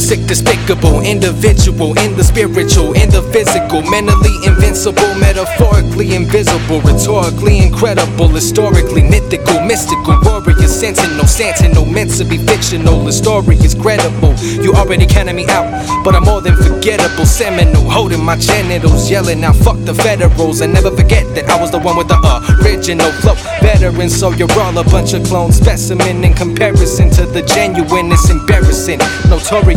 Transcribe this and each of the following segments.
sick, despicable individual in the spiritual, in the physical, mentally invincible, metaphorically invisible, rhetorically incredible, historically mythical, mystical, warrior, sentinel, sentinel, meant to be fictional. The story is credible. You already counted me out, but I'm more than forgettable. Seminal, holding my genitals, yelling out, fuck the federals. And never forget that I was the one with the original flow. Veteran, so you're all a bunch of clones. Specimen in comparison to the genuine, it's embarrassing.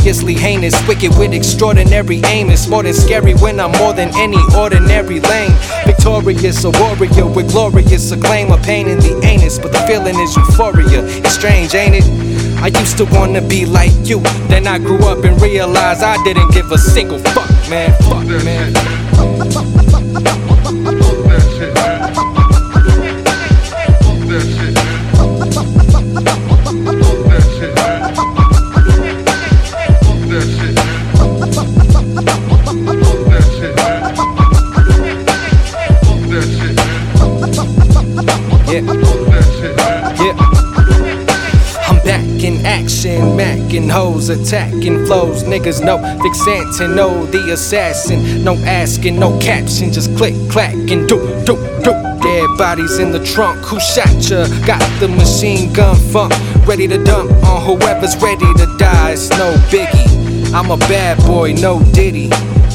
Notoriously heinous, wicked with extraordinary aim. It's more than scary when I'm more than any ordinary lane. Victorious, a warrior with glorious acclaim. A pain in the anus, but the feeling is euphoria. It's strange, ain't it? I used to wanna be like you. Then I grew up and realized I didn't give a single fuck, man. Fuck, man. In action, macking hoes, attacking flows. Niggas know Vic Santinel, the assassin. No asking, no caption, just click, clack, and do, do, do. Dead bodies in the trunk, who shot ya? Got the machine gun funk, ready to dump on whoever's ready to die. It's no biggie. I'm a bad boy, no diddy.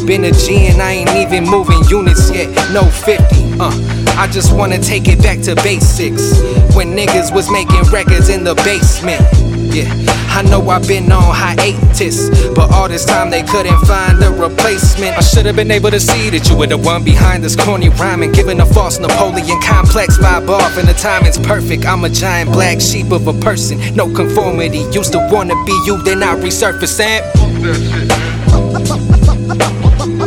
Been a G and I ain't even moving units yet, no 50. Uh, I just wanna take it back to basics. When niggas was making records in the basement. Yeah, I know I've been on hiatus, but all this time they couldn't find a replacement. I should have been able to see that you were the one behind this corny rhyming, giving a false Napoleon complex vibe off, and the timing's perfect. I'm a giant black sheep of a person, no conformity. Used to wanna be you, then I resurface eh? and.